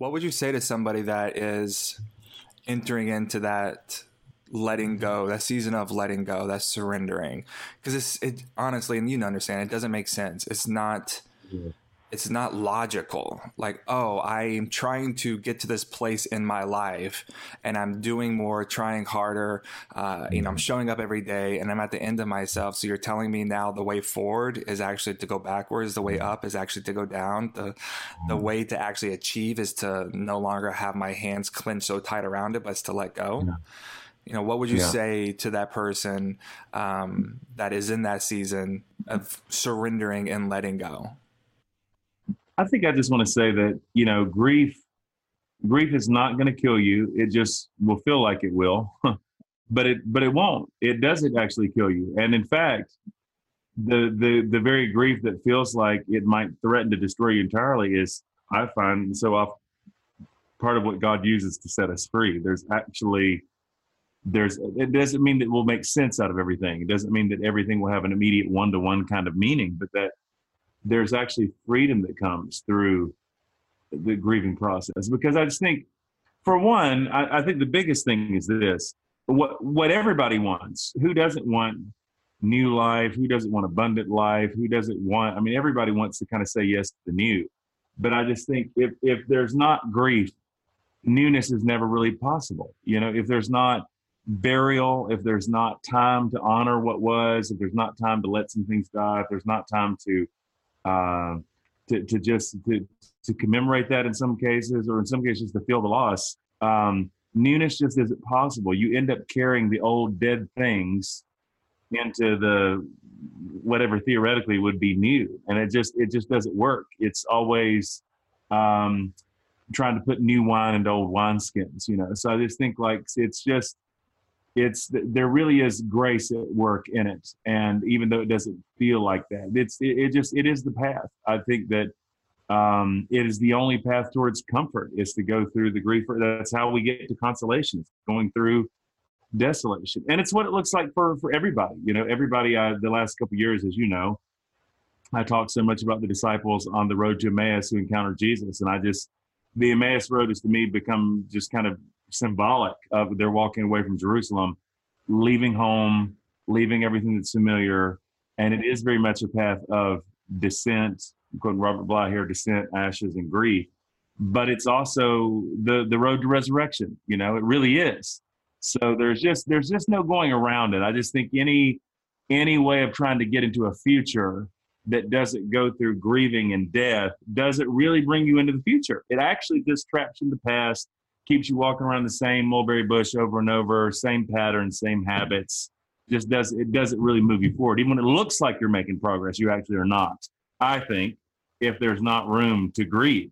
What would you say to somebody that is entering into that letting go, that season of letting go, that surrendering? Because it's it honestly, and you understand, it doesn't make sense. It's not. Yeah it's not logical. Like, oh, I am trying to get to this place in my life and I'm doing more, trying harder. Uh, you know, I'm mm-hmm. showing up every day and I'm at the end of myself. So you're telling me now the way forward is actually to go backwards. The way up is actually to go down. The, the mm-hmm. way to actually achieve is to no longer have my hands clenched so tight around it, but it's to let go. Yeah. You know, what would you yeah. say to that person um, that is in that season of surrendering and letting go? I think I just want to say that, you know, grief grief is not going to kill you. It just will feel like it will. but it but it won't. It doesn't actually kill you. And in fact, the the the very grief that feels like it might threaten to destroy you entirely is I find so often part of what God uses to set us free. There's actually there's it doesn't mean that we'll make sense out of everything. It doesn't mean that everything will have an immediate one to one kind of meaning, but that there's actually freedom that comes through the grieving process. Because I just think, for one, I, I think the biggest thing is this: what what everybody wants. Who doesn't want new life? Who doesn't want abundant life? Who doesn't want? I mean, everybody wants to kind of say yes to the new. But I just think if if there's not grief, newness is never really possible. You know, if there's not burial, if there's not time to honor what was, if there's not time to let some things die, if there's not time to uh, to, to just to, to commemorate that in some cases, or in some cases to feel the loss. Um, newness just isn't possible. You end up carrying the old dead things into the whatever theoretically would be new, and it just it just doesn't work. It's always um, trying to put new wine into old wineskins, you know. So I just think like it's just it's there really is grace at work in it. And even though it doesn't feel like that it's it, it just it is the path. I think that um, it is the only path towards comfort is to go through the grief that's how we get to consolation it's going through desolation. And it's what it looks like for for everybody. You know everybody uh, the last couple years as you know i talked so much about the disciples on the road to emmaus who encountered jesus. And i just the emmaus road has to me become just kind of symbolic of they're walking away from Jerusalem, leaving home, leaving everything that's familiar. And it is very much a path of descent, quoting Robert Bly here, descent, ashes, and grief. But it's also the the road to resurrection. You know, it really is. So there's just there's just no going around it. I just think any any way of trying to get into a future that doesn't go through grieving and death doesn't really bring you into the future. It actually just traps you in the past keeps you walking around the same mulberry bush over and over, same patterns, same habits. Just does it doesn't really move you forward. Even when it looks like you're making progress, you actually are not. I think if there's not room to grieve.